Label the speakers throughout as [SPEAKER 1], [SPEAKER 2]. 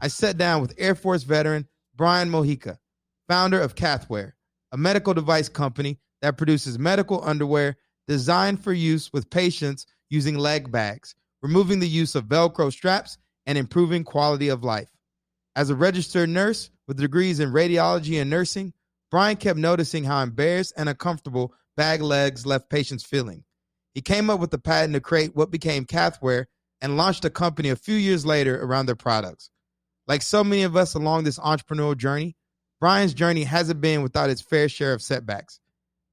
[SPEAKER 1] I sat down with Air Force veteran Brian Mojica, founder of Cathwear, a medical device company that produces medical underwear designed for use with patients using leg bags, removing the use of Velcro straps and improving quality of life. As a registered nurse with degrees in radiology and nursing, Brian kept noticing how embarrassed and uncomfortable bag legs left patients feeling. He came up with the patent to create what became Cathwear and launched a company a few years later around their products. Like so many of us along this entrepreneurial journey, Brian's journey hasn't been without its fair share of setbacks.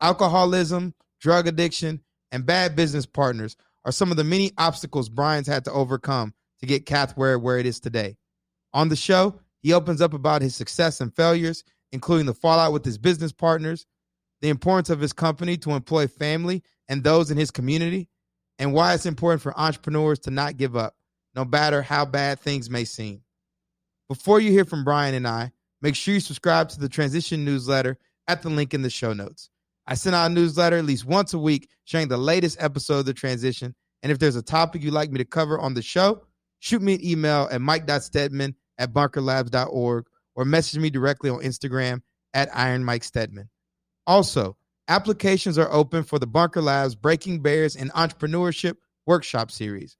[SPEAKER 1] Alcoholism, drug addiction, and bad business partners are some of the many obstacles Brian's had to overcome to get Cathwear where it is today. On the show, he opens up about his success and failures, including the fallout with his business partners, the importance of his company to employ family and those in his community, and why it's important for entrepreneurs to not give up, no matter how bad things may seem. Before you hear from Brian and I, make sure you subscribe to the Transition newsletter at the link in the show notes. I send out a newsletter at least once a week sharing the latest episode of the Transition. And if there's a topic you'd like me to cover on the show, shoot me an email at mike.steadman at bunkerlabs.org or message me directly on Instagram at Iron Mike Steadman. Also, applications are open for the Bunker Labs Breaking Barriers and Entrepreneurship Workshop Series.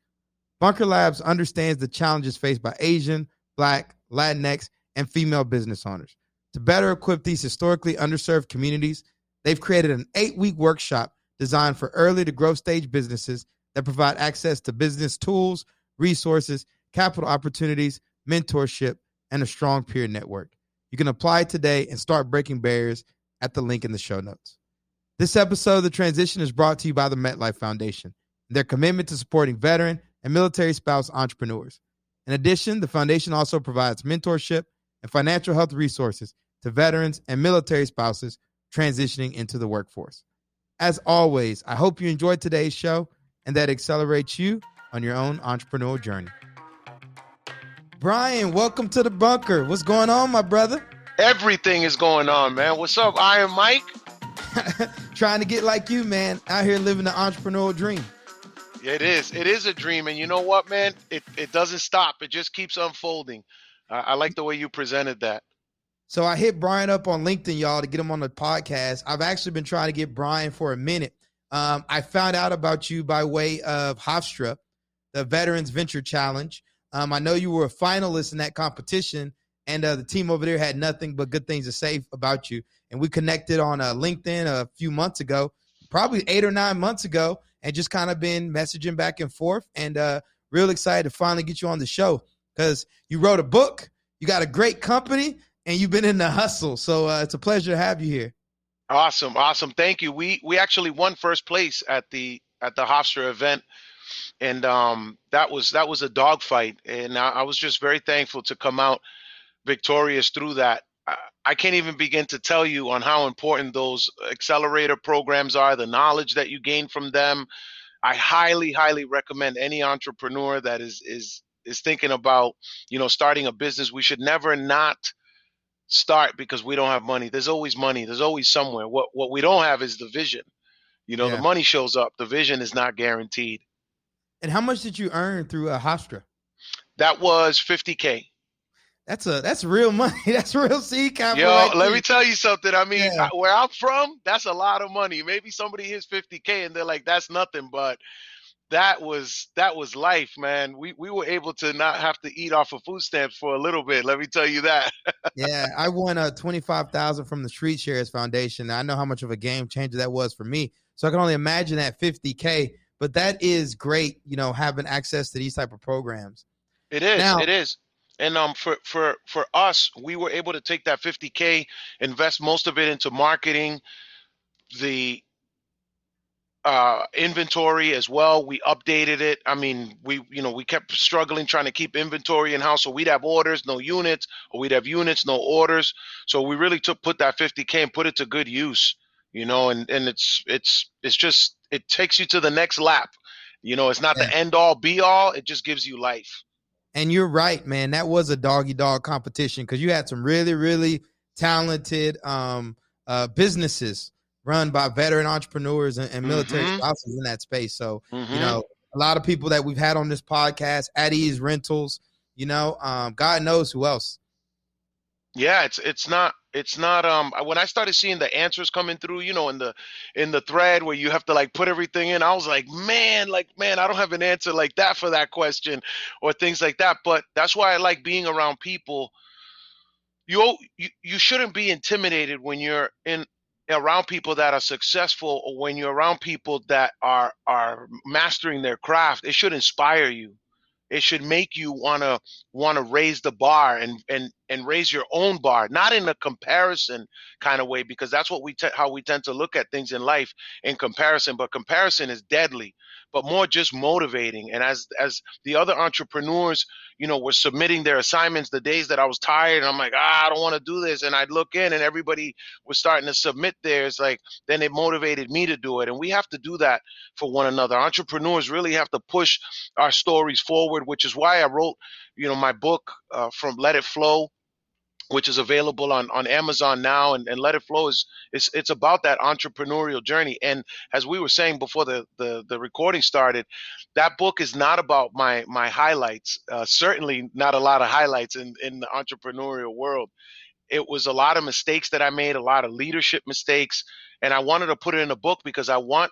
[SPEAKER 1] Bunker Labs understands the challenges faced by Asian, Black, Latinx, and female business owners. To better equip these historically underserved communities, they've created an eight week workshop designed for early to growth stage businesses that provide access to business tools, resources, capital opportunities, mentorship, and a strong peer network. You can apply today and start breaking barriers at the link in the show notes. This episode of The Transition is brought to you by the MetLife Foundation and their commitment to supporting veteran and military spouse entrepreneurs. In addition, the foundation also provides mentorship and financial health resources to veterans and military spouses transitioning into the workforce. As always, I hope you enjoyed today's show and that accelerates you on your own entrepreneurial journey. Brian, welcome to the bunker. What's going on, my brother?
[SPEAKER 2] Everything is going on, man. What's up, Iron Mike?
[SPEAKER 1] Trying to get like you, man. Out here living the entrepreneurial dream.
[SPEAKER 2] It is. It is a dream, and you know what, man? It it doesn't stop. It just keeps unfolding. I, I like the way you presented that.
[SPEAKER 1] So I hit Brian up on LinkedIn, y'all, to get him on the podcast. I've actually been trying to get Brian for a minute. Um, I found out about you by way of Hofstra, the Veterans Venture Challenge. Um, I know you were a finalist in that competition, and uh, the team over there had nothing but good things to say about you. And we connected on uh, LinkedIn a few months ago, probably eight or nine months ago, and just kind of been messaging back and forth. And uh, real excited to finally get you on the show because you wrote a book, you got a great company, and you've been in the hustle. So uh, it's a pleasure to have you here.
[SPEAKER 2] Awesome, awesome. Thank you. We we actually won first place at the at the Hofstra event, and um, that was that was a dogfight, and I, I was just very thankful to come out victorious through that. I, can't even begin to tell you on how important those accelerator programs are, the knowledge that you gain from them. I highly, highly recommend any entrepreneur that is is is thinking about, you know, starting a business. We should never not start because we don't have money. There's always money. There's always somewhere. What what we don't have is the vision. You know,
[SPEAKER 1] Yeah.
[SPEAKER 2] the money shows up. The vision is not guaranteed.
[SPEAKER 1] And how much did you earn through uh, Hofstra?
[SPEAKER 2] That was 50k.
[SPEAKER 1] That's a that's real money. That's real seed capital.
[SPEAKER 2] Yo,
[SPEAKER 1] right
[SPEAKER 2] let
[SPEAKER 1] there.
[SPEAKER 2] me tell you something. I mean,
[SPEAKER 1] Yeah.
[SPEAKER 2] Where I'm from, that's a lot of money. Maybe somebody hits 50k and they're like, "That's nothing," but that was that was life, man. We we were able to not have to eat off of food stamps for a little bit. Let me tell you that.
[SPEAKER 1] yeah, I won uh, a twenty five thousand from the StreetShares Foundation. I know how much of a game changer that was for me. So I can only imagine that fifty k. But that is great, you know, having access to these type of programs.
[SPEAKER 2] It is.
[SPEAKER 1] Now-
[SPEAKER 2] it is. And um, for for for us, we were able to take that 50k, invest most of it into marketing. The uh, inventory as well. We updated it. I mean, we you know we kept struggling trying to keep inventory in house, so we'd have orders, no units, or we'd have units, no orders. So we really took put that 50k and put it to good use, you know. And and it's it's it's just it takes you to the next lap. You know, it's not yeah. the end all be all. It just gives you life.
[SPEAKER 1] And you're right, man. That was a doggy dog competition because you had some really really talented um uh businesses run by veteran entrepreneurs and, and military mm-hmm. spouses in that space. So, mm-hmm. you know, a lot of people that we've had on this podcast, at ease rentals, you know, um, God knows who else.
[SPEAKER 2] Yeah, it's it's not it's not um when I started seeing the answers coming through, you know, in the in the thread where you have to like put everything in, I was like, man, like man, I don't have an answer like that for that question or things like that. But that's why I like being around people. You you, you shouldn't be intimidated when you're in around people that are successful or when you're around people that are are mastering their craft it should inspire you it should make you want to want to raise the bar and and and raise your own bar not in a comparison kind of way because that's what we te- how we tend to look at things in life in comparison but comparison is deadly but more just motivating. And as as the other entrepreneurs, you know, were submitting their assignments the days that I was tired, I'm like, ah, I don't want to do this. And I'd look in and everybody was starting to submit theirs. Like then it motivated me to do it. And we have to do that for one another. Entrepreneurs really have to push our stories forward, which is why I wrote, you know, my book uh, from Let It Flow which is available on, on Amazon now and, and Let It Flow is it's it's about that entrepreneurial journey. And as we were saying before the, the, the recording started, that book is not about my my highlights. Uh, certainly not a lot of highlights in, in the entrepreneurial world. It was a lot of mistakes that I made, a lot of leadership mistakes. And I wanted to put it in a book because I want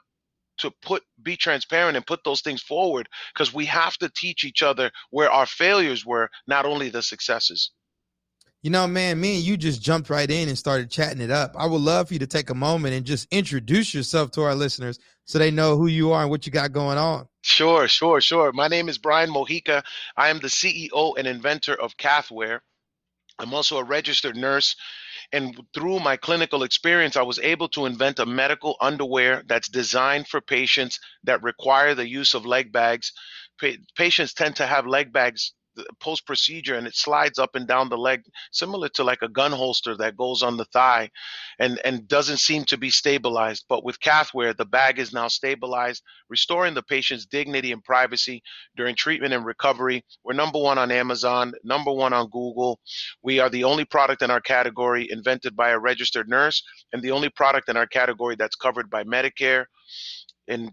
[SPEAKER 2] to put be transparent and put those things forward because we have to teach each other where our failures were, not only the successes.
[SPEAKER 1] You know, man, me and you just jumped right in and started chatting it up. I would love for you to take a moment and just introduce yourself to our listeners so they know who you are and what you got going on.
[SPEAKER 2] Sure, sure, sure. My name is Brian Mojica. I am the CEO and inventor of Cathwear. I'm also a registered nurse. And through my clinical experience, I was able to invent a medical underwear that's designed for patients that require the use of leg bags. Pa- patients tend to have leg bags post procedure and it slides up and down the leg similar to like a gun holster that goes on the thigh and and doesn't seem to be stabilized. But with cathwear the bag is now stabilized restoring the patient's dignity and privacy during treatment and recovery. We're number one on amazon number one on google. We are the only product in our category invented by a registered nurse and the only product in our category that's covered by medicare. And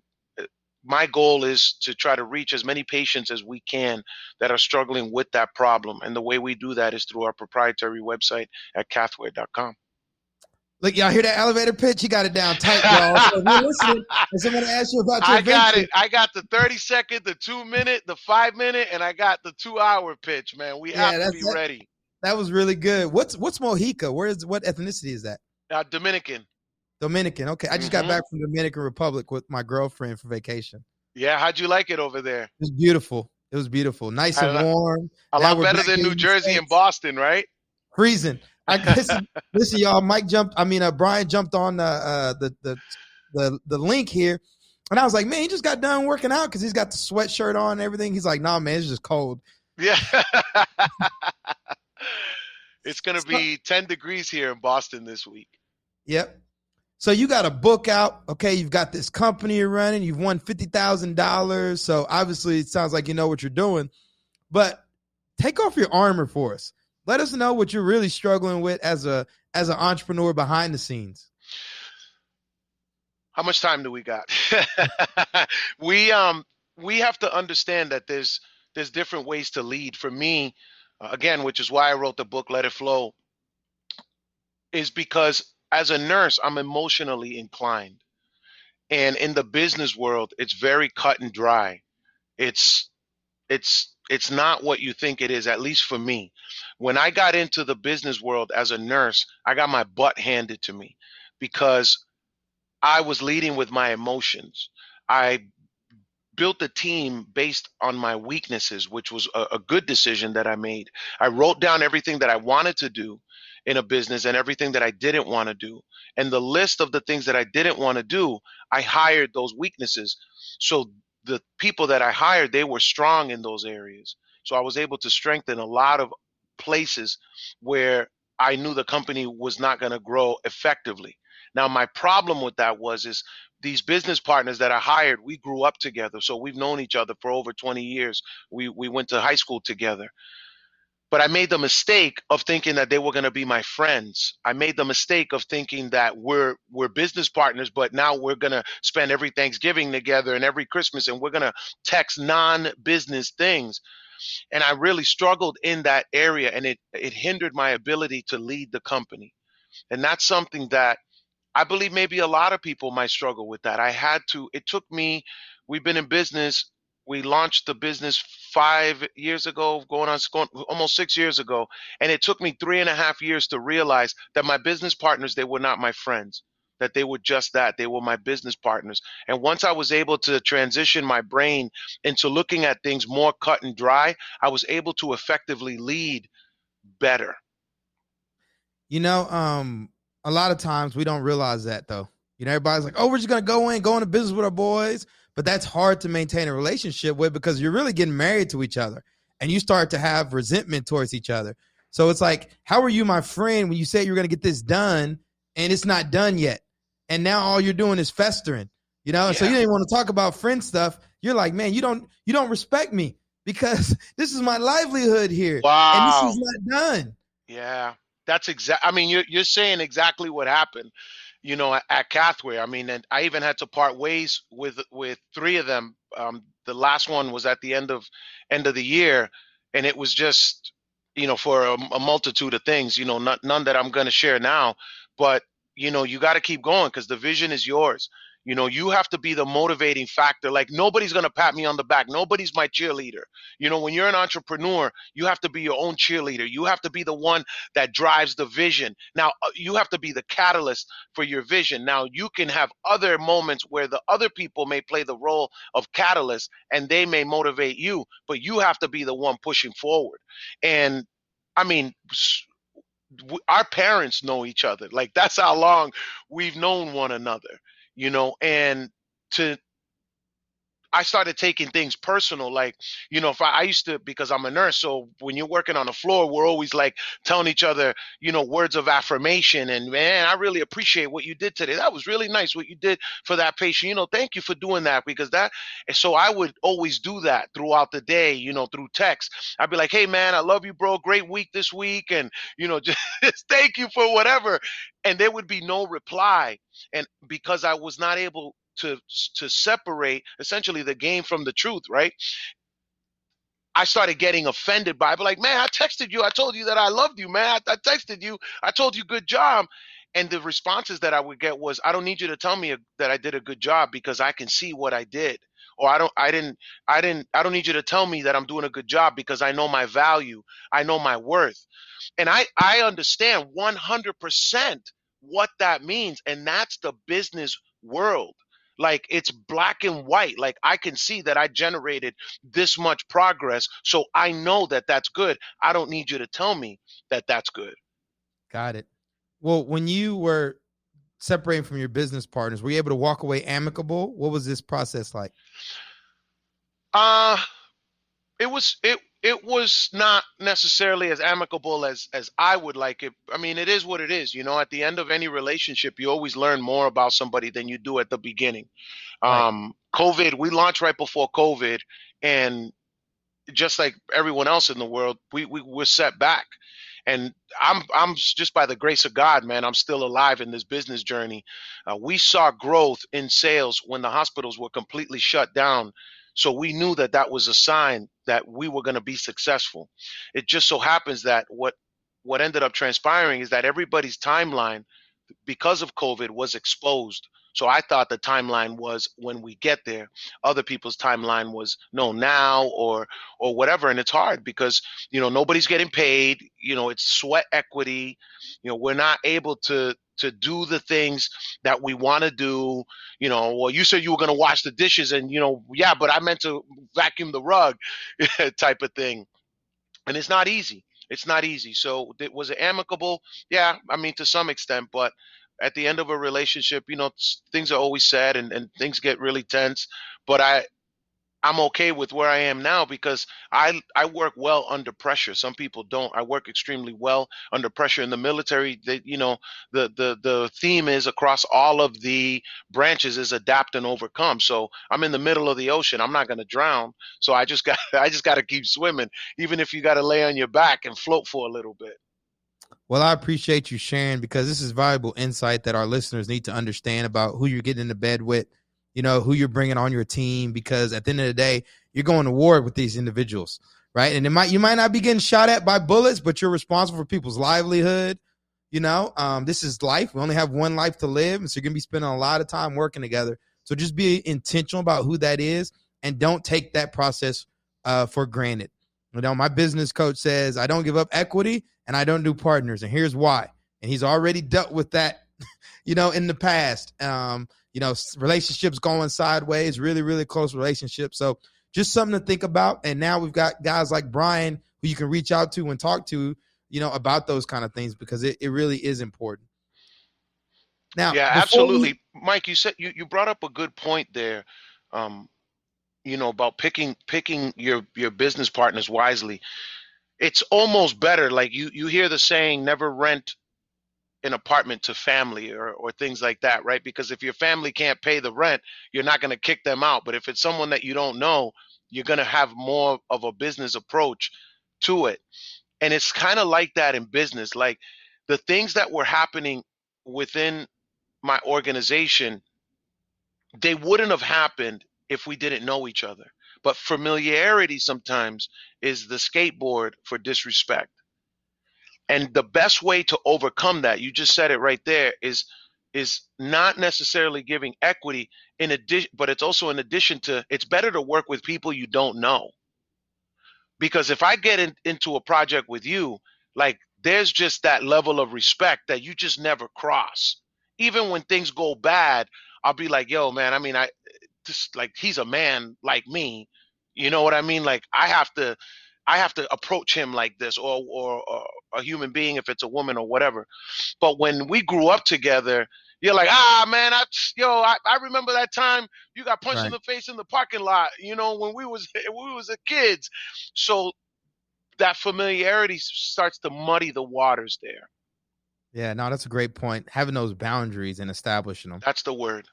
[SPEAKER 2] my goal is to try to reach as many patients as we can that are struggling with that problem. And the way we do that is through our proprietary website at cathwear.com.
[SPEAKER 1] Look, y'all hear that elevator pitch? You got it down tight, y'all. So and someone ask you about your I
[SPEAKER 2] got it. I got the 30 second, the two minute, the five minute, and I got the two hour pitch, man. We yeah, have to be
[SPEAKER 1] that,
[SPEAKER 2] ready.
[SPEAKER 1] That was really good. What's what's Mojica? Where is what ethnicity is that?
[SPEAKER 2] Uh, Dominican.
[SPEAKER 1] Dominican. Okay, I just mm-hmm. got back from Dominican Republic with my girlfriend for vacation.
[SPEAKER 2] Yeah, how'd you like it over there? It
[SPEAKER 1] was beautiful. It was beautiful, nice and warm.
[SPEAKER 2] A lot better than New Jersey and Boston, right?
[SPEAKER 1] Freezing. I listen, listen, y'all. Mike jumped. I mean, uh, Brian jumped on the, uh, the the the the link here, and I was like, man, he just got done working out because he's got the sweatshirt on and everything. He's like, nah, man, it's just cold.
[SPEAKER 2] Yeah. it's gonna be ten degrees here in Boston this week.
[SPEAKER 1] Yep. So you got a book out. Okay, you've got this company you're running. You've won fifty thousand dollars. So obviously, it sounds like you know what you're doing. But take off your armor for us. Let us know what you're really struggling with as a as an entrepreneur behind the scenes.
[SPEAKER 2] How much time do we got? we um we have to understand that there's there's different ways to lead. For me, uh, again, which is why I wrote the book Let It Flow, is because as a nurse, I'm emotionally inclined. And in the business world, it's very cut and dry. It's it's it's not what you think it is, at least for me. When I got into the business world as a nurse, I got my butt handed to me because I was leading with my emotions. I built a team based on my weaknesses, which was a, a, good decision that I made. I wrote down everything that I wanted to do in a business and everything that I didn't want to do. And the list of the things that I didn't want to do, I hired those weaknesses. So the people that I hired, they were strong in those areas. So I was able to strengthen a lot of places where I knew the company was not going to grow effectively. Now my problem with that was is these business partners that I hired, we grew up together. So we've known each other for over 20 years. We we went to high school together. But I made the mistake of thinking that they were going to be my friends. I made the mistake of thinking that we're we're business partners, but now we're going to spend every Thanksgiving together and every Christmas and we're going to text non-business things. And I really struggled in that area and it it hindered my ability to lead the company. And that's something that I believe maybe a lot of people might struggle with that. I had to, it took me, we've been in business, we launched the business five years ago, going on going, almost six years ago. And it took me three and a half years to realize that my business partners, they were not my friends, that they were just that. They were my business partners. And once I was able to transition my brain into looking at things more cut and dry, I was able to effectively lead better.
[SPEAKER 1] You know, um, a lot of times we don't realize that though. You know, everybody's like, "Oh, we're just gonna go in, go into business with our boys," but that's hard to maintain a relationship with because you're really getting married to each other, and you start to have resentment towards each other. So it's like, how are you my friend when you say you're gonna get this done and it's not done yet, and now all you're doing is festering. You know, yeah. so you don't want to talk about friend stuff. You're like, man, you don't you don't respect me because this is my livelihood here,
[SPEAKER 2] wow.
[SPEAKER 1] and this is not done.
[SPEAKER 2] Yeah, that's exact. I mean, you're you're saying exactly what happened. You know, at, at Cathwear. I mean, and I even had to part ways with with three of them. Um, the last one was at the end of end of the year, and it was just you know for a, a multitude of things. You know, not, none that I'm going to share now, but you know, you got to keep going because the vision is yours. You know, you have to be the motivating factor. Like nobody's going to pat me on the back. Nobody's my cheerleader. You know, when you're an entrepreneur, you have to be your own cheerleader. You have to be the one that drives the vision. Now, uh, you have to be the catalyst for your vision. Now, you can have other moments where the other people may play the role of catalyst and they may motivate you, but you have to be the one pushing forward. And I mean, our parents know each other. Like that's how long we've known one another you know, and to I started taking things personal. Like, you know, if I, I, used to, because I'm a nurse, so when you're working on the floor, we're always like telling each other, you know, words of affirmation. And man, I really appreciate what you did today. That was really nice what you did for that patient. You know, thank you for doing that because that, so I would always do that throughout the day, you know, through text. I'd be like, hey, man, I love you, bro. Great week this week. And, you know, just thank you for whatever. And there would be no reply. And because I was not able to to separate essentially the game from the truth, right? I started getting offended by it. But like, man, I texted you. I told you that I loved you, man. I, I, texted you. I told you good job. And the responses that I would get was, I don't need you to tell me that I did a good job because I can see what I did. Or I don't, I didn't, I didn't, I don't need you to tell me that I'm doing a good job because I know my value. I know my worth. And I, I understand 100% what that means. And that's the business world like it's black and white. Like i can see that i generated this much progress so i know that that's good. I don't need you to tell me that that's good.
[SPEAKER 1] Got it. Well when you were separating from your business partners were you able to walk away amicable? What was this process like?
[SPEAKER 2] Uh it was it it was not necessarily as amicable as as I would like it. I mean, it is what it is. You know, at the end of any relationship, you always learn more about somebody than you do at the beginning. Right. Um, COVID, we launched right before COVID, and just like everyone else in the world, we, we were set back. And I'm I'm just by the grace of God, man. I'm still alive in this business journey. Uh, we saw growth in sales when the hospitals were completely shut down so we knew that that was a sign that we were going to be successful. It just so happens that what what ended up transpiring is that everybody's timeline because of COVID was exposed. So I thought the timeline was when we get there. Other people's timeline was no now or or whatever. And it's hard because you know nobody's getting paid. You know it's sweat equity. You know we're not able to to do the things that we want to do. You know, well, you said you were going to wash the dishes, and you know, yeah, but I meant to vacuum the rug, type of thing. And it's not easy. it's not easy. So it was it amicable? Yeah, I mean to some extent, but at the end of a relationship, you know, things are always said and, and things get really tense. But I I'm okay with where I am now because I I work well under pressure. Some people don't. I work extremely well under pressure in the military. They, you know, the the the theme is across all of the branches is adapt and overcome. So I'm in the middle of the ocean. I'm not going to drown. So I just got I just got to keep swimming, even if you got to lay on your back and float for a little bit.
[SPEAKER 1] Well, I appreciate you sharing because this is valuable insight that our listeners need to understand about who you're getting into bed with you know, who you're bringing on your team because at the end of the day, you're going to war with these individuals, right? And it might you might not be getting shot at by bullets, but you're responsible for people's livelihood. You know, um, this is life. We only have one life to live, and so you're gonna be spending a lot of time working together. So just be intentional about who that is, and don't take that process uh, for granted. You know, my business coach says I don't give up equity and I don't do partners, and here's why. And he's already dealt with that, you know, in the past. Um, you know, relationships going sideways, really, really close relationships. So just something to think about. And now we've got guys like Brian who you can reach out to and talk to, you know, about those kind of things because it, it really is important.
[SPEAKER 2] Now, yeah, absolutely. We- Mike, you said you, you brought up a good point there. Um, you know, about picking picking your your business partners wisely. It's almost better. Like you you hear the saying, never rent an apartment to family or, or things like that, right? Because if your family can't pay the rent, you're not going to kick them out. But if it's someone that you don't know, you're going to have more of a business approach to it. And it's kind of like that in business. Like the things that were happening within my organization, they wouldn't have happened if we didn't know each other. But familiarity sometimes is the skateboard for disrespect. And the best way to overcome that, you just said it right there, is is not necessarily giving equity in addition, but it's also in addition to it's better to work with people you don't know. Because if I get in, into a project with you, like there's just that level of respect that you just never cross. Even when things go bad, I'll be like, yo, man, I mean, I just like he's a man like me. You know what I mean? Like I have to I have to approach him like this, or, or, or a human being if it's a woman or whatever. But when we grew up together, you're like, ah, man, I, yo, I, I remember that time you got punched right. in the face in the parking lot. You know, when we was we was a kids. So that familiarity starts to muddy the waters there.
[SPEAKER 1] Yeah, no, that's a great point. Having those boundaries and establishing them.
[SPEAKER 2] That's the word.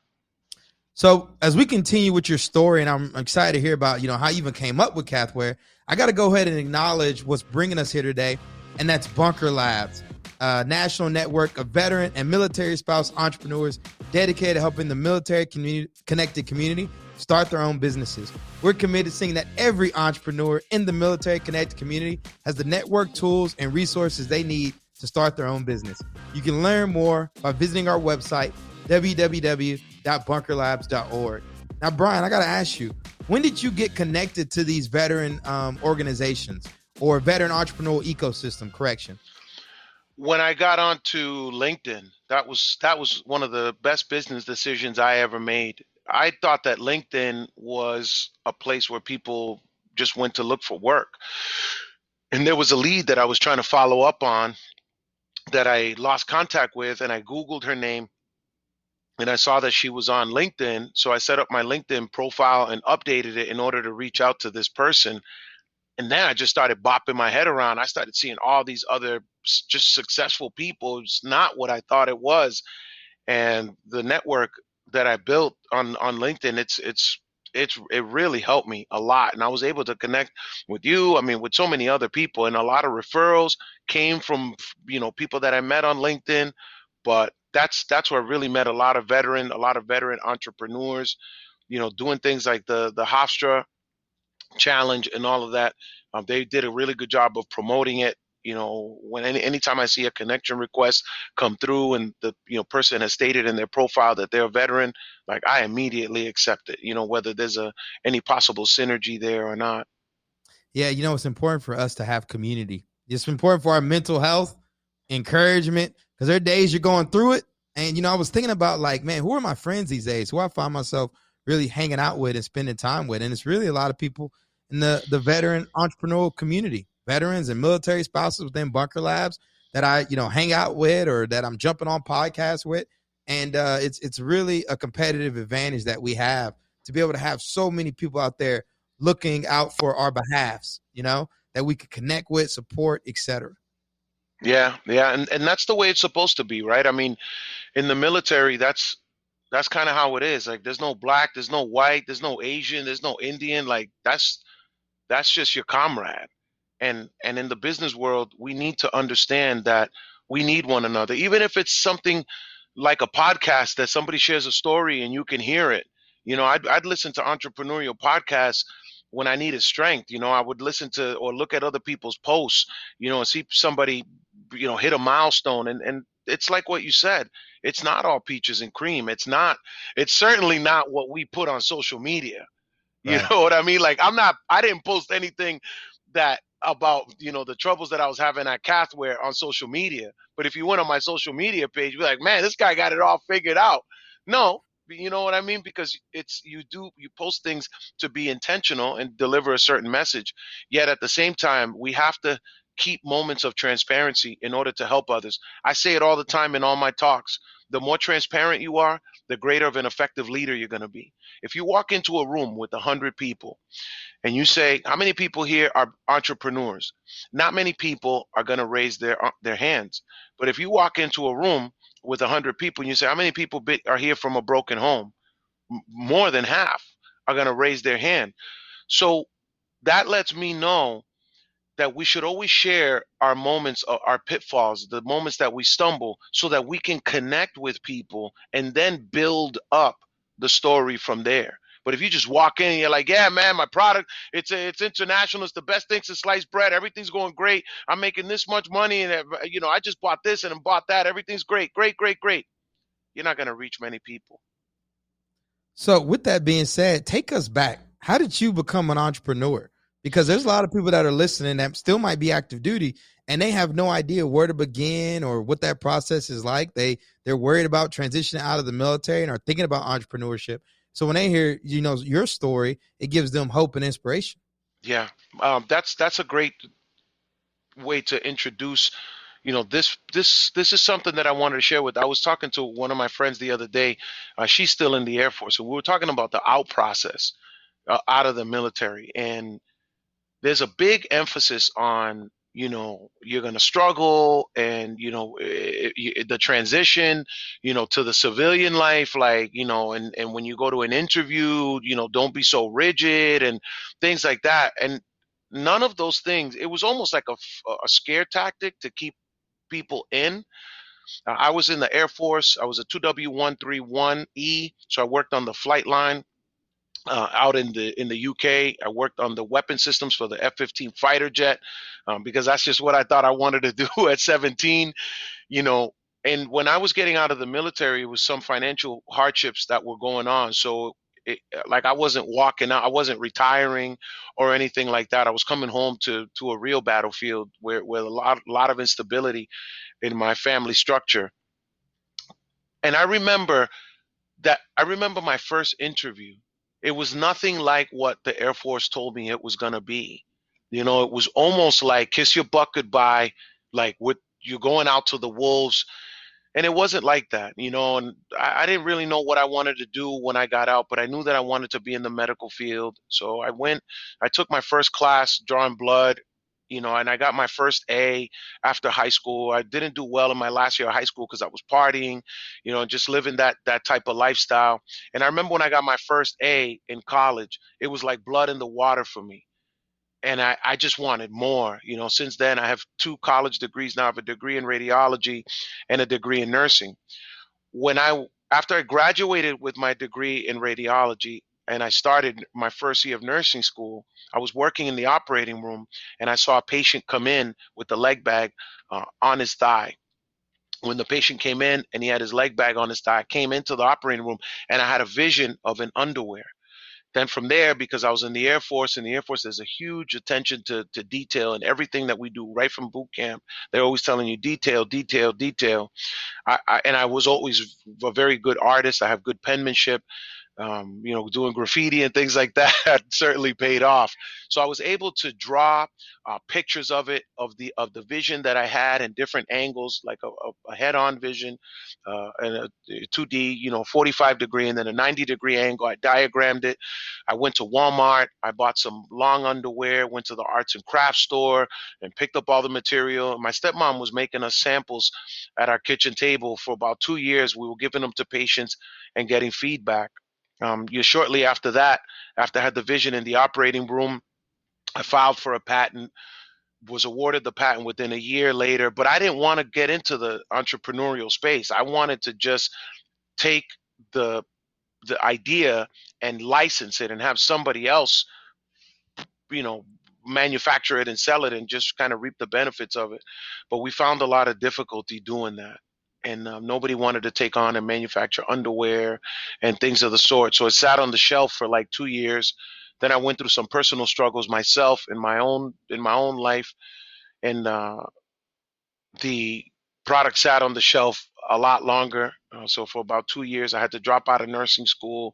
[SPEAKER 1] So as we continue with your story, and I'm excited to hear about you know how you even came up with Cathwear, I got to go ahead and acknowledge what's bringing us here today, and that's Bunker Labs, a national network of veteran and military spouse entrepreneurs dedicated to helping the military community, connected community start their own businesses. We're committed to seeing that every entrepreneur in the military connected community has the network tools and resources they need to start their own business. You can learn more by visiting our website www.bunkerlabs.org. Now, Brian, I got to ask you, when did you get connected to these veteran um, organizations or veteran entrepreneurial ecosystem? Correction.
[SPEAKER 2] When I got onto LinkedIn, that was that was one of the best business decisions I ever made. I thought that LinkedIn was a place where people just went to look for work. And there was a lead that I was trying to follow up on that I lost contact with, and I Googled her name and I saw that she was on LinkedIn. So I set up my LinkedIn profile and updated it in order to reach out to this person. And then I just started bopping my head around. I started seeing all these other just successful people. It's not what I thought it was. And the network that I built on on LinkedIn, it's it's it's it really helped me a lot and i was able to connect with you i mean with so many other people and a lot of referrals came from you know people that i met on linkedin but that's that's where I really met a lot of veteran, a lot of veteran entrepreneurs, you know, doing things like the the Hofstra challenge and all of that. Um, they did a really good job of promoting it. You know, when any anytime I see a connection request come through and the you know person has stated in their profile that they're a veteran, like I immediately accept it. You know, whether there's a any possible synergy there or not.
[SPEAKER 1] Yeah, you know, it's important for us to have community. It's important for our mental health, encouragement, because there are days you're going through it. And, you know, I was thinking about like, man, who are my friends these days? Who I find myself really hanging out with and spending time with. And it's really a lot of people in the, the veteran entrepreneurial community. veterans and military spouses within Bunker Labs that I, you know, hang out with or that I'm jumping on podcasts with. And uh, it's it's really a competitive advantage that we have to be able to have so many people out there looking out for our behalfs, you know, that we could connect with, support, etc.
[SPEAKER 2] Yeah, yeah, and and that's the way it's supposed to be, right? I mean, in the military, that's that's kind of how it is. Like, there's no black, there's no white, there's no Asian, there's no Indian. Like, that's that's just your comrade. And and in the business world, we need to understand that we need one another, even if it's something like a podcast that somebody shares a story and you can hear it. You know, I'd I'd listen to entrepreneurial podcasts when I needed strength. You know, I would listen to or look at other people's posts, you know, and see somebody, you know, hit a milestone. And and it's like what you said. It's not all peaches and cream. It's not. It's certainly not what we put on social media. You right. know what I mean? Like I'm not. I didn't post anything that about you know the troubles that I was having at Cathwear on social media. But if you went on my social media page, you'd be like, man, this guy got it all figured out. No, you know what I mean? Because it's you do you post things to be intentional and deliver a certain message. Yet at the same time, we have to keep moments of transparency in order to help others. I say it all the time in all my talks. The more transparent you are, the greater of an effective leader you're going to be. If you walk into a room with 100 people and you say, How many people here are entrepreneurs? Not many people are going to raise their, uh, their hands. But if you walk into a room with 100 people and you say, How many people are here from a broken home? More than half are going to raise their hand. So that lets me know that we should always share our moments, uh, our pitfalls, the moments that we stumble, so that we can connect with people and then build up the story from there. But if you just walk in and you're like, yeah, man, my product, it's it's international. It's the best thing since sliced bread. Everything's going great. I'm making this much money. And, uh, you know, I just bought this and bought that. Everything's great, great, great, great. You're not going to reach many people.
[SPEAKER 1] So with that being said, take us back. How did you become an entrepreneur? Because there's a lot of people that are listening that still might be active duty and they have no idea where to begin or what that process is like. They they're worried about transitioning out of the military and are thinking about entrepreneurship. So when they hear you know your story, it gives them hope and inspiration.
[SPEAKER 2] Yeah, um, that's that's a great way to introduce. You know this this this is something that I wanted to share with. I was talking to one of my friends the other day. Uh, she's still in the Air Force, and we were talking about the out process uh, out of the military, and there's a big emphasis on you know you're going to struggle and you know it, it, the transition you know to the civilian life like you know and and when you go to an interview you know don't be so rigid and things like that. And none of those things it was almost like a, a scare tactic to keep people in. I was in the air force. I was a 2w131e so i worked on the flight line uh, out in the in the UK. I worked on the weapon systems for the F-15 fighter jet um, because that's just what I thought I wanted to do at 17. You know, and when I was getting out of the military, it was some financial hardships that were going on. So, it, like I wasn't walking out, I wasn't retiring or anything like that. I was coming home to to a real battlefield where where a lot a lot of instability in my family structure. And I remember that I remember my first interview it was nothing like what the Air Force told me it was going to be. You know, it was almost like kiss your butt goodbye, like with you're going out to the wolves. And it wasn't like that, you know. And I, I didn't really know what I wanted to do when I got out, but I knew that I wanted to be in the medical field. So I went, I took my first class drawing blood you know, and I got my first A after high school. I didn't do well in my last year of high school because I was partying, you know, just living that that type of lifestyle. And I remember when I got my first A in college, it was like blood in the water for me. And I, I just wanted more. You know, since then I have two college degrees now. I have a degree in radiology and a degree in nursing. When I after I graduated with my degree in radiology, and I started my first year of nursing school, I was working in the operating room and I saw a patient come in with the leg bag uh, on his thigh. When the patient came in and he had his leg bag on his thigh, I came into the operating room and I had a vision of an underwear. Then from there, because I was in the Air Force, and the Air Force there's a huge attention to, to detail and everything that we do right from boot camp. They're always telling you detail, detail, detail. I, I, and I was always a very good artist. I have good penmanship. Um, you know, doing graffiti and things like that certainly paid off. So I was able to draw uh, pictures of it, of the of the vision that I had in different angles, like a, a head-on vision, uh, and a 2D, you know, 45 degree, and then a 90 degree angle. I diagrammed it. I went to Walmart. I bought some long underwear. Went to the arts and crafts store and picked up all the material. My stepmom was making us samples at our kitchen table for about two years. We were giving them to patients and getting feedback. Um, you shortly after that, after I had the vision in the operating room, I filed for a patent, was awarded the patent within a year later. But I didn't want to get into the entrepreneurial space. I wanted to just take the the idea and license it and have somebody else, you know, manufacture it and sell it and just kind of reap the benefits of it. But we found a lot of difficulty doing that and um, nobody wanted to take on and manufacture underwear and things of the sort. So it sat on the shelf for like two years. Then I went through some personal struggles myself in my own in my own life, and uh, the product sat on the shelf a lot longer. Uh, so for about two years, I had to drop out of nursing school.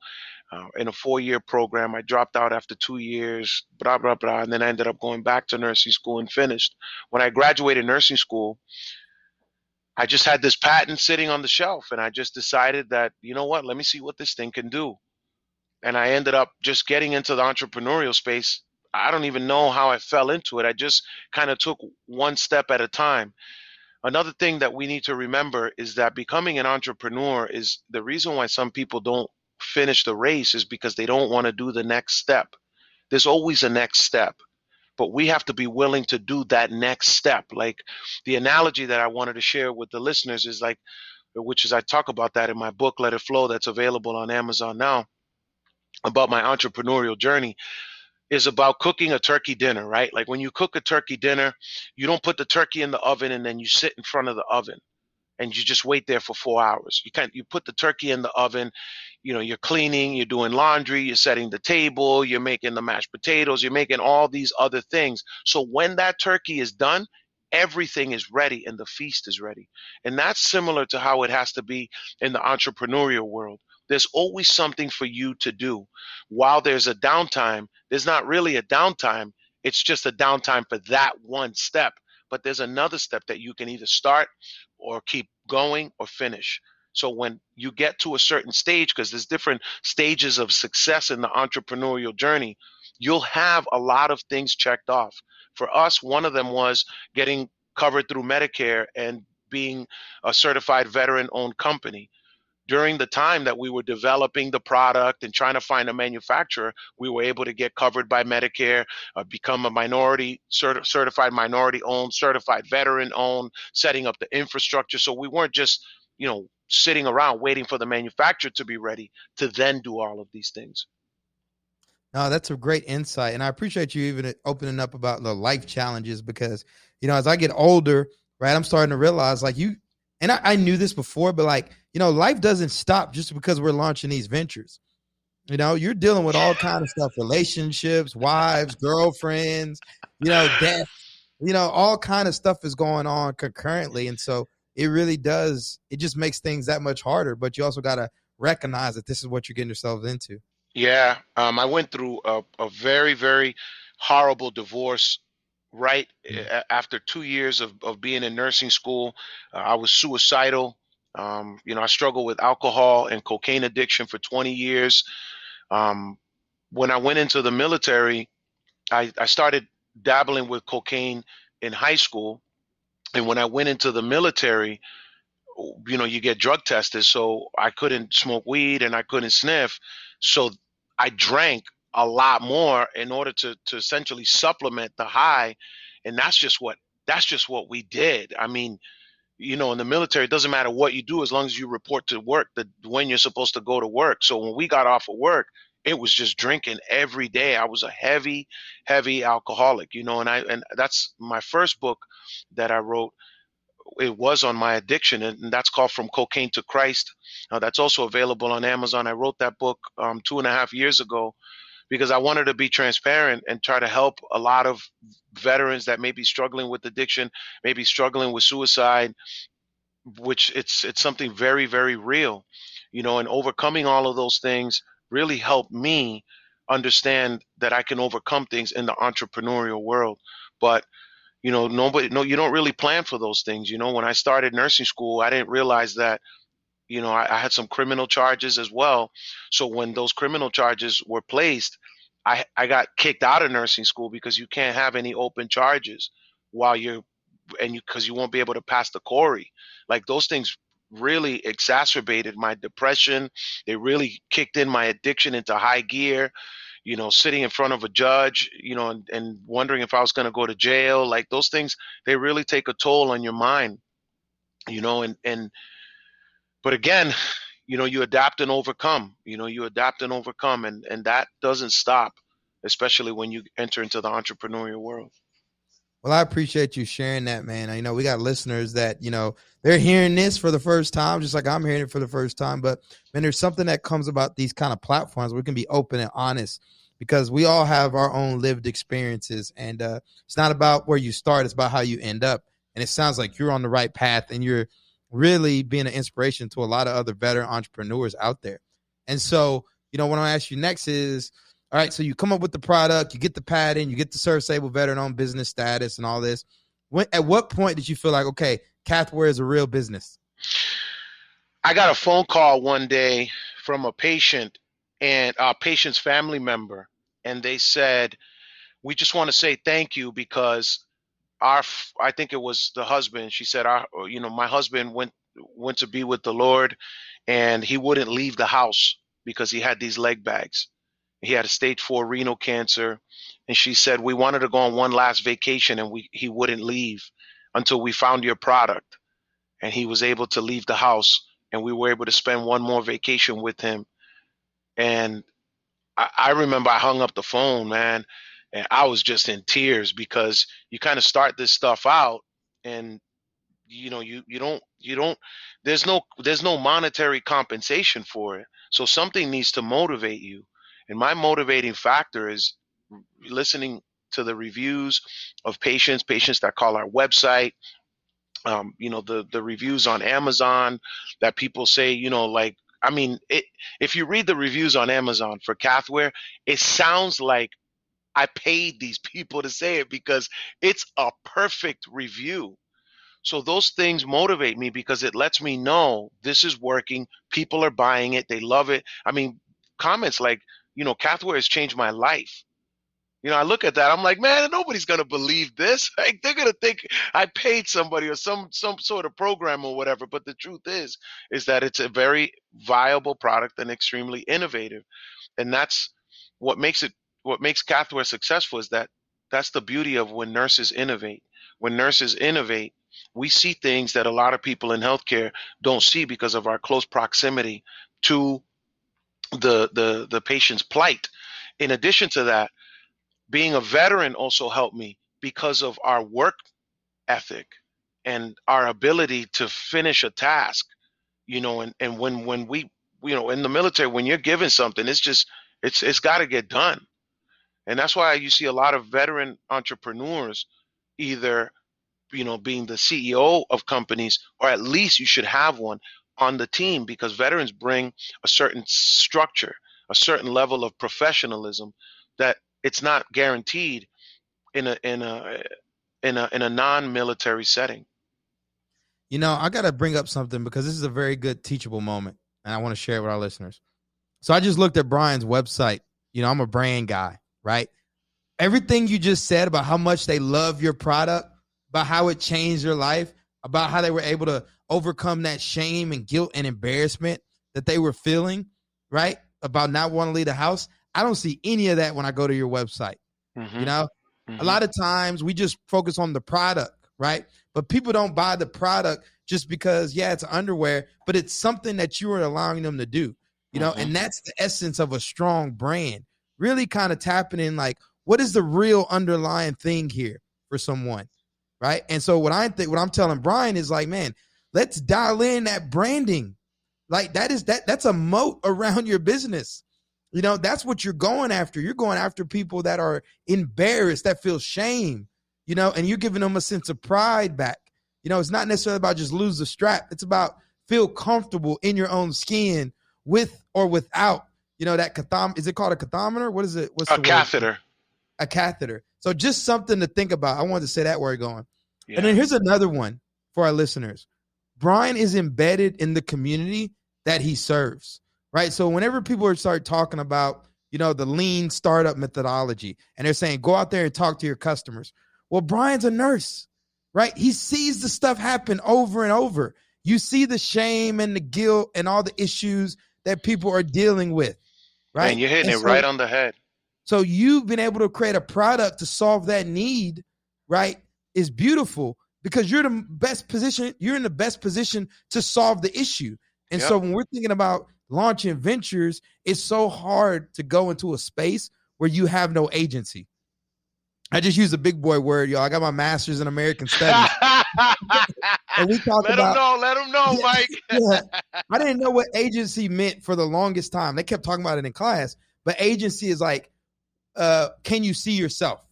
[SPEAKER 2] Uh, in a four-year program, I dropped out after two years. Blah blah blah, and then I ended up going back to nursing school and finished. When I graduated nursing school, I just had this patent sitting on the shelf and I just decided that, you know what, let me see what this thing can do. And I ended up just getting into the entrepreneurial space. I don't even know how I fell into it. I just kind of took one step at a time. Another thing that we need to remember is that becoming an entrepreneur is the reason why some people don't finish the race is because they don't want to do the next step. There's always a next step but we have to be willing to do that next step. Like the analogy that I wanted to share with the listeners is like, which is I talk about that in my book, Let It Flow, that's available on Amazon now, about my entrepreneurial journey is about cooking a turkey dinner, right? Like when you cook a turkey dinner, you don't put the turkey in the oven and then you sit in front of the oven and you just wait there for four hours. You can't you put the turkey in the oven, you know, you're cleaning, you're doing laundry, you're setting the table, you're making the mashed potatoes, you're making all these other things. So when that turkey is done, everything is ready and the feast is ready. And that's similar to how it has to be in the entrepreneurial world. There's always something for you to do. While there's a downtime, there's not really a downtime. It's just a downtime for that one step but there's another step that you can either start or keep going or finish. So when you get to a certain stage, because there's different stages of success in the entrepreneurial journey, you'll have a lot of things checked off. For us, one of them was getting covered through Medicare and being a certified veteran owned company during the time that we were developing the product and trying to find a manufacturer, we were able to get covered by Medicare, uh, become a minority cert- certified minority owned, certified veteran owned, setting up the infrastructure. So we weren't just, you know, sitting around waiting for the manufacturer to be ready to then do all of these things.
[SPEAKER 1] No, that's a great insight. And I appreciate you even opening up about the life challenges because, you know, as I get older, right, I'm starting to realize like you, and I, I knew this before, but like, you know, life doesn't stop just because we're launching these ventures. You know, you're dealing with all kind of stuff, relationships, wives, girlfriends, you know, death, you know, all kind of stuff is going on concurrently. And so it really does, it just makes things that much harder. But you also got to recognize that this is what you're getting yourselves into.
[SPEAKER 2] Yeah. Um, I went through a, a very, very horrible divorce right mm. after two years of, of being in nursing school. Uh, I was suicidal. Um, you know, I struggled with alcohol and cocaine addiction for 20 years. Um, when I went into the military, I, I started dabbling with cocaine in high school. And when I went into the military, you know, you get drug tested. So I couldn't smoke weed and I couldn't sniff. So I drank a lot more in order to, to essentially supplement the high. And that's just what, that's just what we did. I mean, you know, in the military, it doesn't matter what you do as long as you report to work the when you're supposed to go to work. So when we got off of work, it was just drinking every day. I was a heavy, heavy alcoholic, you know, and I and that's my first book that I wrote. It was on my addiction, and that's called From Cocaine to Christ. Uh, that's also available on Amazon. I wrote that book um, two and a half years ago because I wanted to be transparent and try to help a lot of veterans that may be struggling with addiction, maybe struggling with suicide, which it's it's something very very real, you know, and overcoming all of those things really helped me understand that I can overcome things in the entrepreneurial world. But you know, nobody, no, you don't really plan for those things. You know, when I started nursing school, I didn't realize that, you know, I, I had some criminal charges as well. So when those criminal charges were placed, I, I got kicked out of nursing school because you can't have any open charges while you're and you because you won't be able to pass the CORI. Like those things really exacerbated my depression. They really kicked in my addiction into high gear. You know, sitting in front of a judge, you know, and, and wondering if I was going to go to jail. Like those things, they really take a toll on your mind. You know, and and but again, you know, you adapt and overcome. You know, you adapt and overcome, and and that doesn't stop, especially when you enter into the entrepreneurial world.
[SPEAKER 1] Well, I appreciate you sharing that, man. I know we got listeners that, you know, they're hearing this for the first time, just like I'm hearing it for the first time. But man, there's something that comes about these kind of platforms. We can be open and honest because we all have our own lived experiences. And uh, it's not about where you start, it's about how you end up. And it sounds like you're on the right path and you're really being an inspiration to a lot of other veteran entrepreneurs out there. And so, you know, what I ask you next is, all right, so you come up with the product, you get the patent, you get the serviceable veteran on business status and all this. When, at what point did you feel like, okay, Cathwear is a real business?
[SPEAKER 2] I got a phone call one day from a patient and a patient's family member, and they said, "We just want to say thank you because our, I think it was the husband. She said, our, uh, you know, my husband went went to be with the Lord, and he wouldn't leave the house because he had these leg bags." He had a stage four renal cancer. And she said, We wanted to go on one last vacation and we he wouldn't leave until we found your product. And he was able to leave the house and we were able to spend one more vacation with him. And I, I remember I hung up the phone, man, and I was just in tears because you kind of start this stuff out and you know you you don't you don't there's no there's no monetary compensation for it. So something needs to motivate you. And my motivating factor is listening to the reviews of patients, patients that call our website, um, you know, the the reviews on Amazon that people say, you know, like I mean, it, if you read the reviews on Amazon for Cathwear, it sounds like I paid these people to say it because it's a perfect review. So those things motivate me because it lets me know this is working. People are buying it. They love it. I mean, comments like you know, Cathwear has changed my life. You know, I look at that, I'm like, man, nobody's gonna believe this. Like, they're gonna think I paid somebody or some some sort of program or whatever. But the truth is, is that it's a very viable product and extremely innovative, and that's what makes it what makes Cathwear successful. Is that that's the beauty of when nurses innovate. When nurses innovate, we see things that a lot of people in healthcare don't see because of our close proximity to the the the patient's plight. In addition to that, being a veteran also helped me because of our work ethic and our ability to finish a task. You know, and and when when we you know in the military when you're given something, it's just it's it's got to get done, and that's why you see a lot of veteran entrepreneurs either you know being the CEO of companies or at least you should have one on the team because veterans bring a certain structure, a certain level of professionalism that it's not guaranteed in a in a in a in a non-military setting.
[SPEAKER 1] You know, I got to bring up something because this is a very good teachable moment and I want to share it with our listeners. So I just looked at Brian's website. You know, I'm a brand guy, right? Everything you just said about how much they love your product, about how it changed their life, about how they were able to overcome that shame and guilt and embarrassment that they were feeling, right? About not wanting to leave the house. I don't see any of that when I go to your website. Mm-hmm. You know, mm-hmm. a lot of times we just focus on the product, right? But people don't buy the product just because, yeah, it's underwear, but it's something that you are allowing them to do, you know, mm-hmm. and that's the essence of a strong brand. Really kind of tapping in like, what is the real underlying thing here for someone? right? And so what I think, what I'm telling Brian is like, man, let's dial in that branding. Like that is that that's a moat around your business. You know, that's what you're going after. You're going after people that are embarrassed, that feel shame, you know, and you're giving them a sense of pride back. You know, it's not necessarily about just lose the strap. It's about feel comfortable in your own skin with or without, you know, that cathom is it called a cathometer? What is it? What's
[SPEAKER 2] a
[SPEAKER 1] the
[SPEAKER 2] catheter?
[SPEAKER 1] Word? A catheter. So just something to think about. I wanted to say that word going.
[SPEAKER 2] Yeah.
[SPEAKER 1] And then here's another one for our listeners. Brian is embedded in the community that he serves, right? So whenever people start talking about, you know, the lean startup methodology and they're saying, go out there and talk to your customers. Well, Brian's a nurse, right? He sees the stuff happen over and over. You see the shame and the guilt and all the issues that people are dealing with, right?
[SPEAKER 2] And you're hitting
[SPEAKER 1] And
[SPEAKER 2] it
[SPEAKER 1] so-
[SPEAKER 2] right on the head.
[SPEAKER 1] so you've been able to create a product to solve that need, right? Is beautiful because you're the best position. You're in the best position to solve the issue. And
[SPEAKER 2] Yep.
[SPEAKER 1] so when we're thinking about launching ventures, it's so hard to go into a space where you have no agency. I just use a big boy word, y'all. I got my master's in American studies, and we talk
[SPEAKER 2] let
[SPEAKER 1] about
[SPEAKER 2] him know. Let him know. Mike.
[SPEAKER 1] yeah. I didn't know what agency meant for the longest time. They kept talking about it in class, but agency is like, uh, can you see yourself?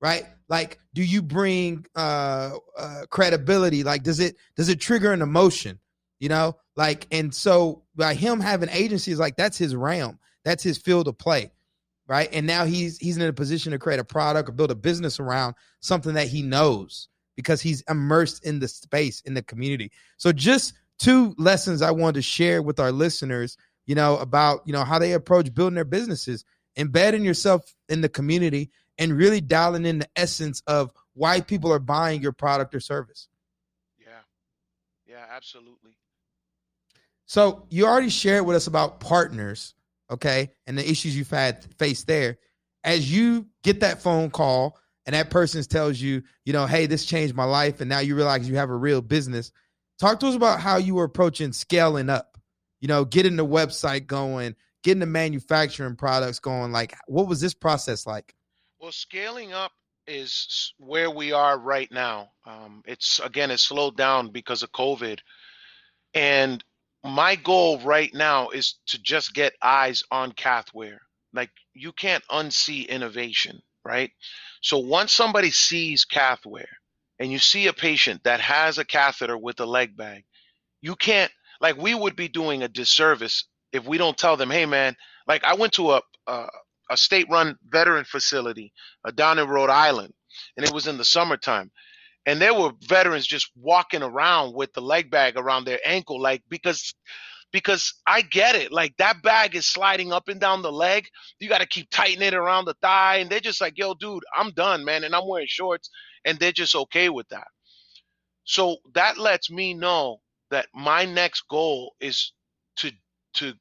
[SPEAKER 1] Right? Like, do you bring uh, uh credibility? Like, does it does it trigger an emotion? You know, like, and so by him having agency is like that's his realm, that's his field of play, right? And now he's he's in a position to create a product or build a business around something that he knows because he's immersed in the space in the community. So just two lessons I wanted to share with our listeners, you know, about, you know, how they approach building their businesses, embedding yourself in the community and really dialing in the essence of why people are buying your product or service.
[SPEAKER 2] Yeah. Yeah, absolutely.
[SPEAKER 1] So you already shared with us about partners, okay, and the issues you've had faced there. As you get that phone call and that person tells you, you know, hey, this changed my life, and now you realize you have a real business. Talk to us about how you were approaching scaling up. You know, getting the website going, getting the manufacturing products going. Like, what was this process like?
[SPEAKER 2] Well, scaling up is where we are right now. Um, it's again, it's slowed down because of COVID, and my goal right now is to just get eyes on Cathwear. Like you can't unsee innovation, right? So once somebody sees Cathwear and you see a patient that has a catheter with a leg bag, you can't like we would be doing a disservice if we don't tell them, hey man, like I went to a a, a state-run veteran facility uh, down in Rhode Island, and it was in the summertime, and there were veterans just walking around with the leg bag around their ankle, like because because I get it, like that bag is sliding up and down the leg. You got to keep tightening it around the thigh, and they're just like, yo, dude, I'm done, man, and I'm wearing shorts, and they're just okay with that. So that lets me know that my next goal is to to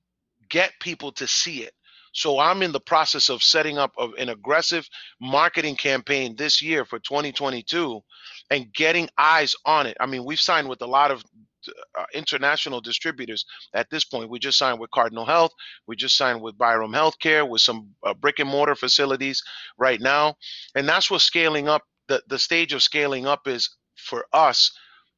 [SPEAKER 2] get people to see it. So I'm in the process of setting up of an aggressive marketing campaign this year for 2022 and getting eyes on it. I mean, we've signed with a lot of uh, international distributors at this point. We just signed with Cardinal Health. We just signed with Byram Healthcare with some uh, brick and mortar facilities right now. And that's what scaling up the, the stage of scaling up is for us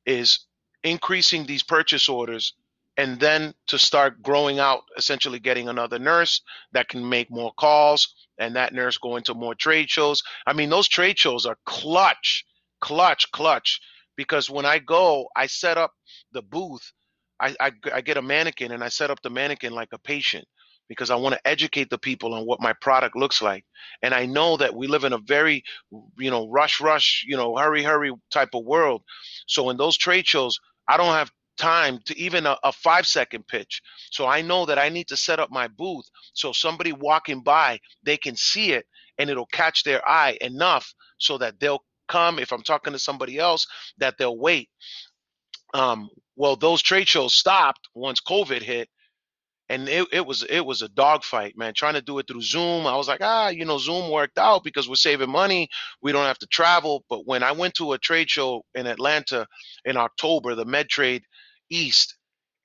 [SPEAKER 2] is increasing these purchase orders and then to start growing out essentially getting another nurse that can make more calls and that nurse going to more trade shows i mean those trade shows are clutch clutch clutch because when i go i set up the booth. I, I, I get a mannequin and i set up the mannequin like a patient because i want to educate the people on what my product looks like. And i know that we live in a very you know rush rush you know hurry hurry type of world. So in those trade shows i don't have time to even a, a five second pitch. So I know that I need to set up my booth. So somebody walking by, they can see it and it'll catch their eye enough so that they'll come. If I'm talking to somebody else, that they'll wait. Um, well, those trade shows stopped once COVID hit. And it, it was it was a dogfight, man. Trying to do it through Zoom, I was like, ah, you know, Zoom worked out because we're saving money. We don't have to travel. But when I went to a trade show in Atlanta in October, the MedTrade East,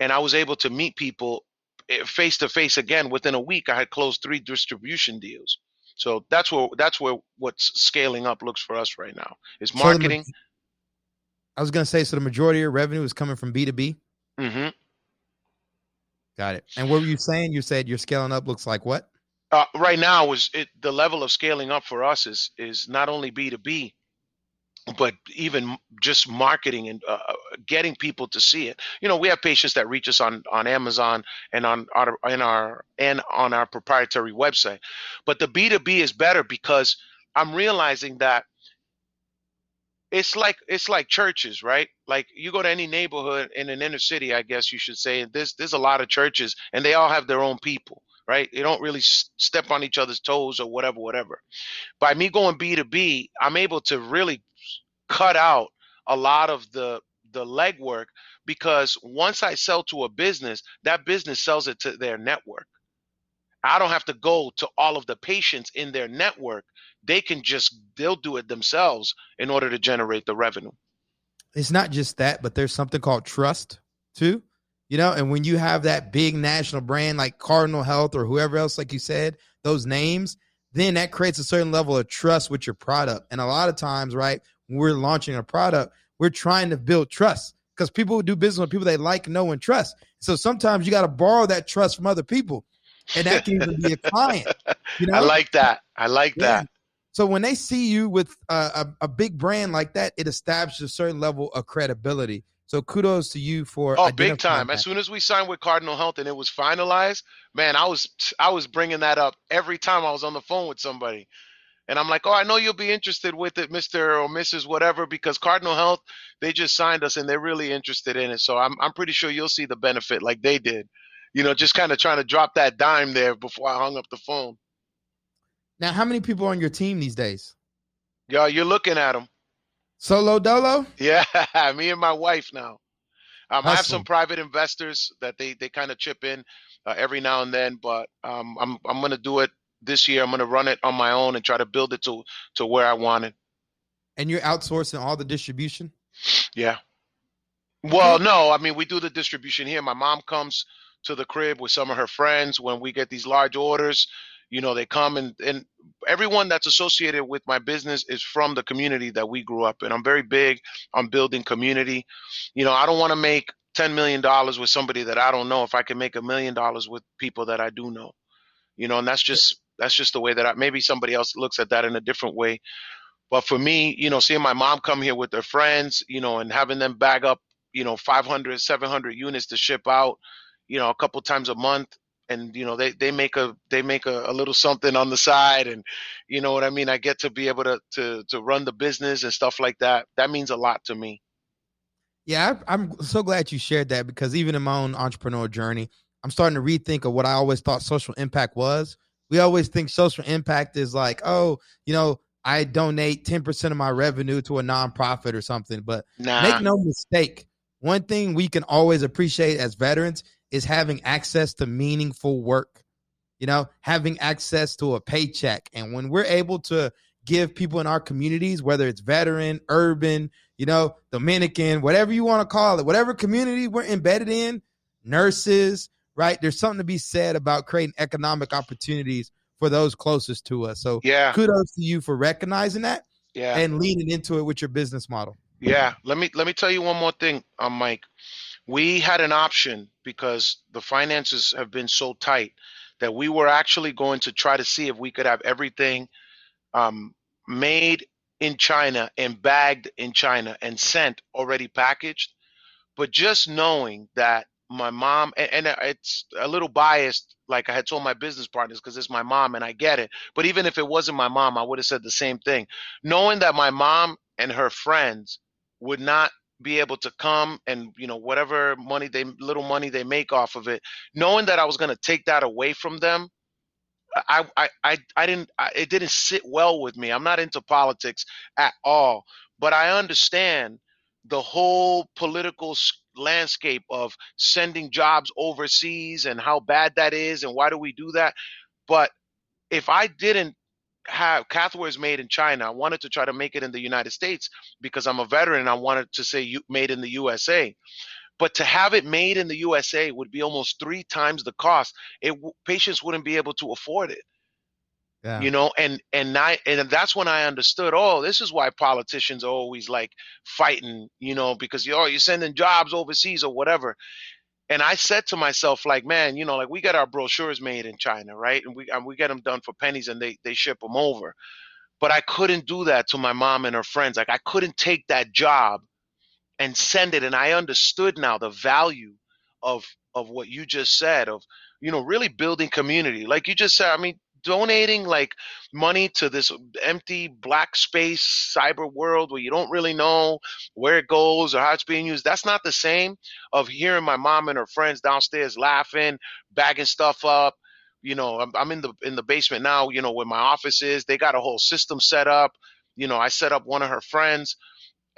[SPEAKER 2] and I was able to meet people face to face again within a week. I had closed three distribution deals. So that's what that's where what's scaling up looks for us right now is
[SPEAKER 1] So the
[SPEAKER 2] marketing.
[SPEAKER 1] ma- I was going to say, so the majority of your revenue is coming from B2B.
[SPEAKER 2] Mm-hmm.
[SPEAKER 1] Got it. And what were you saying? You said you're scaling up looks like what?
[SPEAKER 2] Uh, right now is it the level of scaling up for us is is not only B two B, but even just marketing and uh, getting people to see it. You know we have patients that reach us on on amazon and on our in our and on our proprietary website. But the b2b is better because i'm realizing that it's like it's like churches right? Like you go to any neighborhood in an inner city i guess you should say there's there's a lot of churches and they all have their own people right? They don't really step on each other's toes or whatever whatever. By me going b2b i'm able to really cut out a lot of the the legwork because once I sell to a business, that business sells it to their network. I don't have to go to all of the patients in their network. They can just they'll do it themselves in order to generate the revenue.
[SPEAKER 1] It's not just that, but there's something called trust too. You know, and when you have that big national brand like Cardinal Health or whoever else, like you said, those names, then that creates a certain level of trust with your product. And a lot of times, right, when we're launching a product, we're trying to build trust because people do business with people they like, know, and trust. So sometimes you got to borrow that trust from other people, and that can even be a client.
[SPEAKER 2] You know? I like that. I like yeah. that.
[SPEAKER 1] So when they see you with a, a, a, big brand like that, it establishes a certain level of credibility. So kudos to you for
[SPEAKER 2] oh, big time. That. As soon as we signed with Cardinal Health and it was finalized, man, I was I was bringing that up every time I was on the phone with somebody. And I'm like, oh, I know you'll be interested with it, Mr. or Mrs. whatever, because Cardinal Health, they just signed us and they're really interested in it. So I'm I'm pretty sure you'll see the benefit like they did. You know, just kind of trying to drop that dime there before I hung up the phone.
[SPEAKER 1] Now, how many people are on your team these days?
[SPEAKER 2] Yeah, you're looking at them.
[SPEAKER 1] Solo dolo?
[SPEAKER 2] Yeah, me and my wife now. Um, I have some private investors that they they kind of chip in uh, every now and then, but um, I'm I'm gonna do it this year I'm going to run it on my own and try to build it to to where I want it.
[SPEAKER 1] And you're outsourcing all the distribution?
[SPEAKER 2] Yeah. Well, no, I mean we do the distribution here. My mom comes to the crib with some of her friends when we get these large orders. You know, they come and and everyone that's associated with my business is from the community that we grew up in. I'm very big on building community. You know, I don't want to make $10 million with somebody that I don't know if I can make a million dollars with people that I do know. You know, and that's just that's just the way that I, maybe somebody else looks at that in a different way. But for me, you know, seeing my mom come here with their friends, you know, and having them bag up, you know, 500, 700 units to ship out, you know, a couple times a month, and you know, they they make a they make a, a little something on the side, and you know what I mean. I get to be able to to to run the business and stuff like that. That means a lot to me.
[SPEAKER 1] Yeah, I'm so glad you shared that because even in my own entrepreneur journey, I'm starting to rethink of what I always thought social impact was we always think social impact is like, oh, you know, I donate 10% of my revenue to a nonprofit or something. But nah. make no mistake, one thing we can always appreciate as veterans is having access to meaningful work, you know, having access to a paycheck. And when we're able to give people in our communities, whether it's veteran, urban, you know, Dominican, whatever you want to call it, whatever community we're embedded in, nurses, right? There's something to be said about creating economic opportunities for those closest to us. So
[SPEAKER 2] yeah,
[SPEAKER 1] kudos to you for recognizing that.
[SPEAKER 2] Yeah.
[SPEAKER 1] And leaning into it with your business model.
[SPEAKER 2] Yeah. Let me let me tell you one more thing, um, Mike. We had an option because the finances have been so tight that we were actually going to try to see if we could have everything um, made in China and bagged in China and sent already packaged. But just knowing that my mom and, and, uh, it's a little biased like i had told my business partners because it's my mom and i get it but even if it wasn't my mom i would have said the same thing. Knowing that my mom and her friends would not be able to come and you know whatever money they little money they make off of it knowing that i was going to take that away from them I, I i i didn't I, it didn't sit well with me. I'm not into politics at all but i understand the whole political landscape of sending jobs overseas and how bad that is and why do we do that. But if I didn't have Cathwears made in China, I wanted to try to make it in the United States because I'm a veteran I wanted to say made in the USA. But to have it made in the USA would be almost three times the cost. It patients wouldn't be able to afford it. Yeah. You know, and and I and that's when I understood. Oh, this is why politicians are always like fighting. You know, because you oh you're sending jobs overseas or whatever. And I said to myself, like, man, you know, like we get our brochures made in China, right? And we and we get them done for pennies, and they they ship them over. but I couldn't do that to my mom and her friends. Like I couldn't take that job and send it. And I understood now the value of of what you just said of you know really building community. Like you just said, I mean, donating like money to this empty black space cyber world where you don't really know where it goes or how it's being used that's not the same of hearing my mom and her friends downstairs laughing bagging stuff up. You know I'm, I'm in the in the basement now you know where my office is. They got a whole system set up. You know i set up one of her friends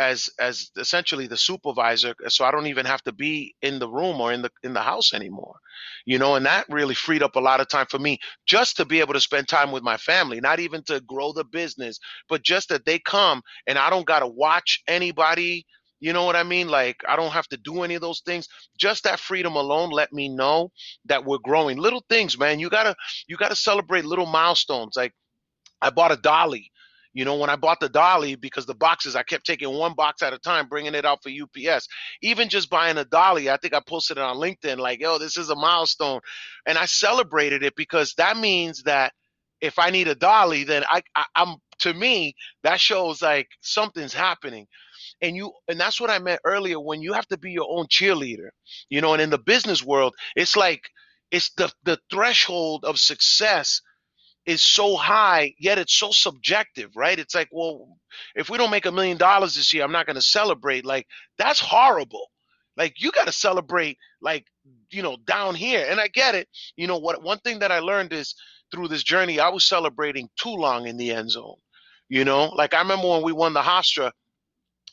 [SPEAKER 2] as as essentially the supervisor so i don't even have to be in the room or in the in the house anymore you know and that really freed up a lot of time for me just to be able to spend time with my family not even to grow the business but just that they come and i don't got to watch anybody you know what I mean? Like, I don't have to do any of those things. Just that freedom alone let me know that we're growing. Little things, man. You gotta you gotta celebrate little milestones. Like, I bought a dolly. You know, when I bought the dolly, because the boxes, I kept taking one box at a time, bringing it out for UPS. Even just buying a dolly, I think I posted it on LinkedIn, like, yo, this is a milestone. And I celebrated it because that means that if I need a dolly, then I, I I'm to me, that shows like something's happening and you and that's what i meant earlier when you have to be your own cheerleader you know and in the business world it's like it's the the threshold of success is so high yet it's so subjective right? It's like well if we don't make a million dollars this year i'm not going to celebrate. Like that's horrible. Like you got to celebrate like you know down here. And i get it. You know what one thing that i learned is through this journey i was celebrating too long in the end zone you know? Like i remember when we won the hofstra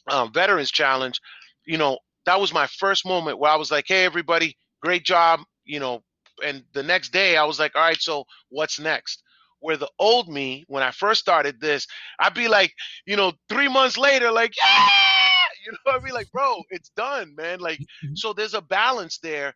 [SPEAKER 2] um, Veterans Challenge, you know, that was my first moment where I was like, hey, everybody, great job, you know. And the next day, I was like, all right, so what's next? Where the old me, when I first started this, I'd be like, you know, three months later, like, yeah, you know, I'd be like, bro, it's done, man. Like, mm-hmm. so there's a balance there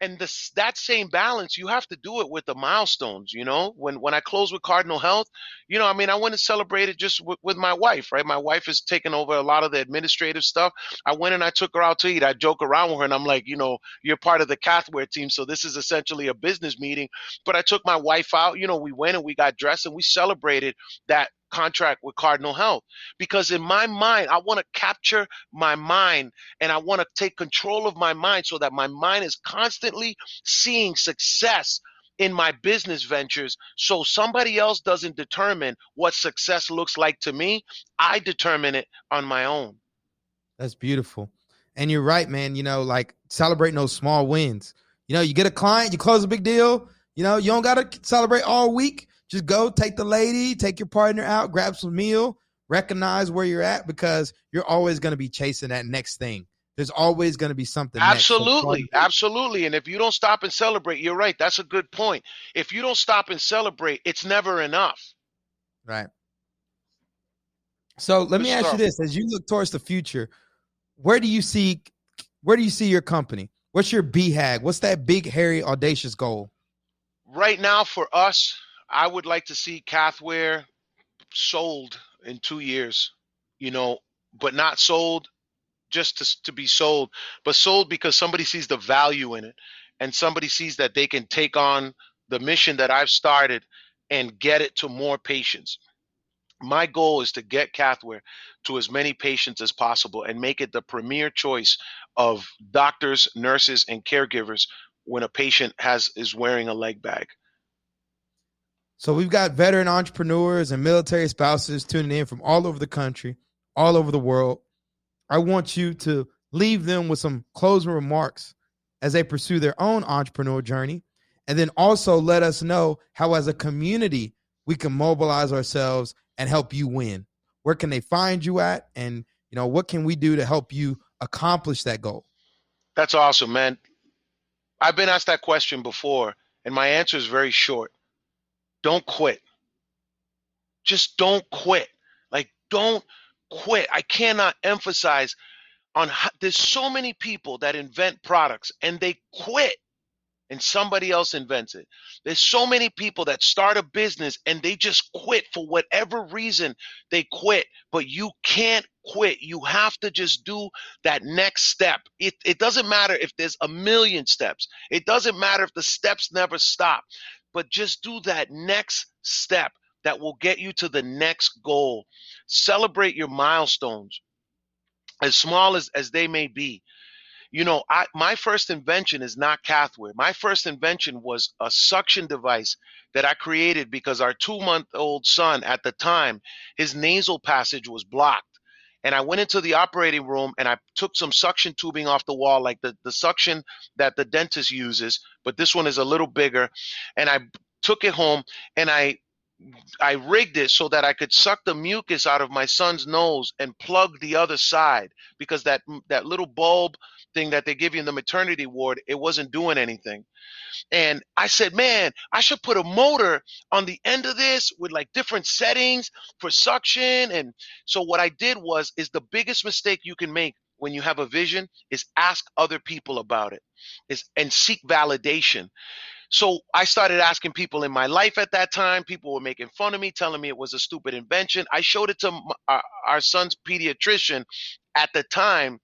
[SPEAKER 2] and this that same balance you have to do it with the milestones you know? When when i close with cardinal health you know i mean i went and celebrated just with, with my wife right? My wife has taken over a lot of the administrative stuff. I went and i took her out to eat. I joke around with her and i'm like you know you're part of the cathwear team so this is essentially a business meeting. But i took my wife out you know we went and we got dressed and we celebrated that contract with Cardinal Health because in my mind, I want to capture my mind and I want to take control of my mind so that my mind is constantly seeing success in my business ventures so somebody else doesn't determine what success looks like to me. I determine it on my own.
[SPEAKER 1] That's beautiful. And you're right, man. You know, like celebrating those small wins. You know, you get a client, you close a big deal. You know, you don't got to celebrate all week just go take the lady, take your partner out, grab some meal, recognize where you're at because you're always going to be chasing that next thing. There's always going to be something.
[SPEAKER 2] Absolutely, so absolutely. And if you don't stop and celebrate, you're right. That's a good point. If you don't stop and celebrate, it's never enough.
[SPEAKER 1] Right. So let me ask you this: as you look towards the future, where do you see where do you see your company? What's your BHAG? What's that big, hairy, audacious goal?
[SPEAKER 2] Right now, for us, I would like to see Cathwear sold in two years, you know, but not sold just to, to be sold, but sold because somebody sees the value in it and somebody sees that they can take on the mission that I've started and get it to more patients. My goal is to get Cathwear to as many patients as possible and make it the premier choice of doctors, nurses, and caregivers when a patient has is wearing a leg bag.
[SPEAKER 1] So we've got veteran entrepreneurs and military spouses tuning in from all over the country, all over the world. I want you to leave them with some closing remarks as they pursue their own entrepreneurial journey. And then also let us know how, as a community, we can mobilize ourselves and help you win. Where can they find you at? And, you know, what can we do to help you accomplish that goal?
[SPEAKER 2] That's awesome, man. I've been asked that question before, and my answer is very short don't quit. Just don't quit. Like, don't quit. I cannot emphasize on how, there's so many people that invent products and they quit and somebody else invents it. There's so many people that start a business and they just quit for whatever reason they quit, but you can't quit. You have to just do that next step. It, it doesn't matter if there's a million steps. It doesn't matter if the steps never stop but just do that next step that will get you to the next goal. Celebrate your milestones, as small as, as they may be. You know, I, my first invention is not Cathwear. My first invention was a suction device that I created because our two month old son at the time, his nasal passage was blocked. And I went into the operating room and I took some suction tubing off the wall, like the, the suction that the dentist uses, but this one is a little bigger. And I took it home and I I rigged it so that I could suck the mucus out of my son's nose and plug the other side because that that little bulb thing that they give you in the maternity ward, it wasn't doing anything. And I said, man, I should put a motor on the end of this with like different settings for suction. And so what I did was is the biggest mistake you can make when you have a vision is ask other people about it is and seek validation so I started asking people in my life at that time. People were making fun of me, telling me it was a stupid invention. I showed it to our, uh, our son's pediatrician at the time,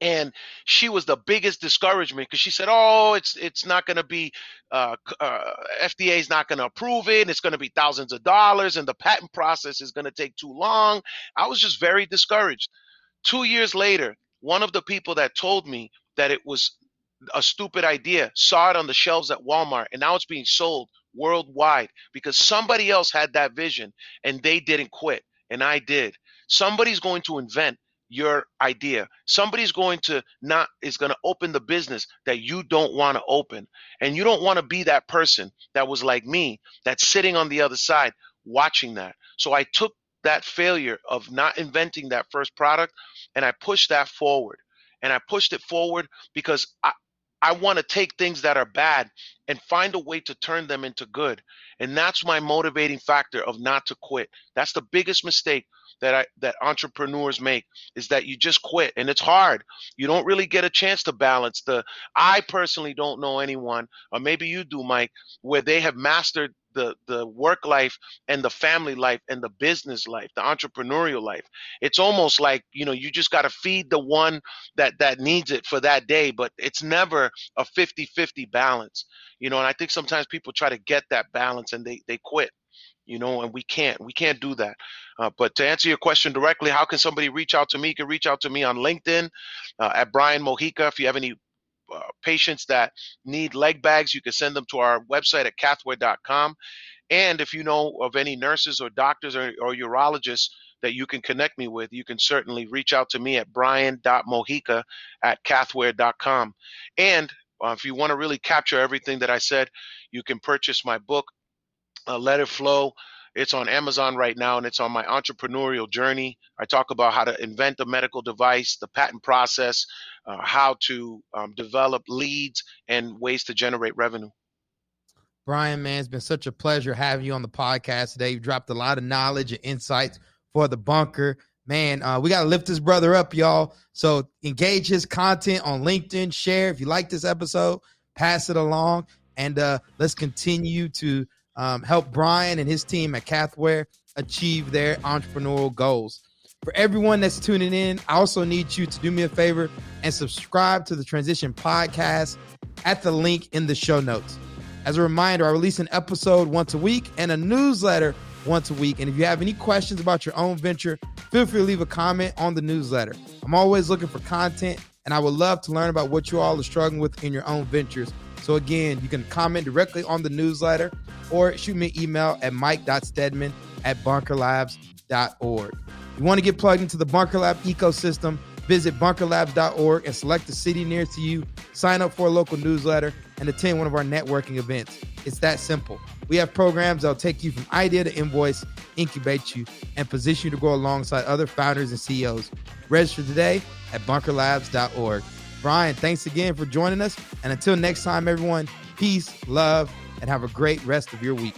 [SPEAKER 2] and she was the biggest discouragement because she said, "Oh, it's it's not going to be uh, uh, FDA is not going to approve it. It's going to be thousands of dollars, and the patent process is going to take too long." I was just very discouraged. Two years later, one of the people that told me that it was a stupid idea, saw it on the shelves at Walmart, and now it's being sold worldwide because somebody else had that vision and they didn't quit, and I did. Somebody's going to invent your idea. Somebody's going to not is going to open the business that you don't want to open. And you don't want to be that person that was like me that's sitting on the other side watching that. So I took that failure of not inventing that first product and I pushed that forward. And I pushed it forward because I, I want to take things that are bad and find a way to turn them into good. And that's my motivating factor of not to quit. That's the biggest mistake that I that entrepreneurs make is that you just quit and it's hard. You don't really get a chance to balance the I personally don't know anyone or maybe you do Mike where they have mastered the the work life and the family life and the business life the entrepreneurial life. It's almost like you know you just got to feed the one that that needs it for that day but it's never a 50-50 balance you know and i think sometimes people try to get that balance and they they quit you know and we can't we can't do that. Uh, but to answer your question directly how can somebody reach out to me? You can reach out to me on linkedin uh, at brian mojica if you have any uh, patients that need leg bags, you can send them to our website at cathwear.com. And if you know of any nurses or doctors or, or urologists that you can connect me with, you can certainly reach out to me at brian.mojica at cathwear.com. And uh, if you want to really capture everything that I said, you can purchase my book, uh, Let It Flow. It's on Amazon right now and it's on my entrepreneurial journey. I talk about how to invent a medical device, the patent process, uh, how to um, develop leads, and ways to generate revenue.
[SPEAKER 1] Brian, man, it's been such a pleasure having you on the podcast today. You dropped a lot of knowledge and insights for the bunker. Man, uh, we got to lift this brother up, y'all. So engage his content on LinkedIn, share. If you like this episode, pass it along. And uh, let's continue to um, help Brian and his team at Cathwear achieve their entrepreneurial goals. For everyone that's tuning in, I also need you to do me a favor and subscribe to the Transition Podcast at the link in the show notes. As a reminder, I release an episode once a week and a newsletter once a week. And if you have any questions about your own venture, feel free to leave a comment on the newsletter. I'm always looking for content, and I would love to learn about what you all are struggling with in your own ventures. So again, you can comment directly on the newsletter or shoot me an email at mike.steadman at bunkerlabs.org. You want to get plugged into the Bunker Lab ecosystem, visit bunkerlabs.org and select the city nearest to you, sign up for a local newsletter, and attend one of our networking events. It's that simple. We have programs that'll take you from idea to invoice, incubate you, and position you to grow alongside other founders and CEOs. Register today at bunkerlabs.org. Brian, thanks again for joining us. And until next time, everyone, peace, love, and have a great rest of your week.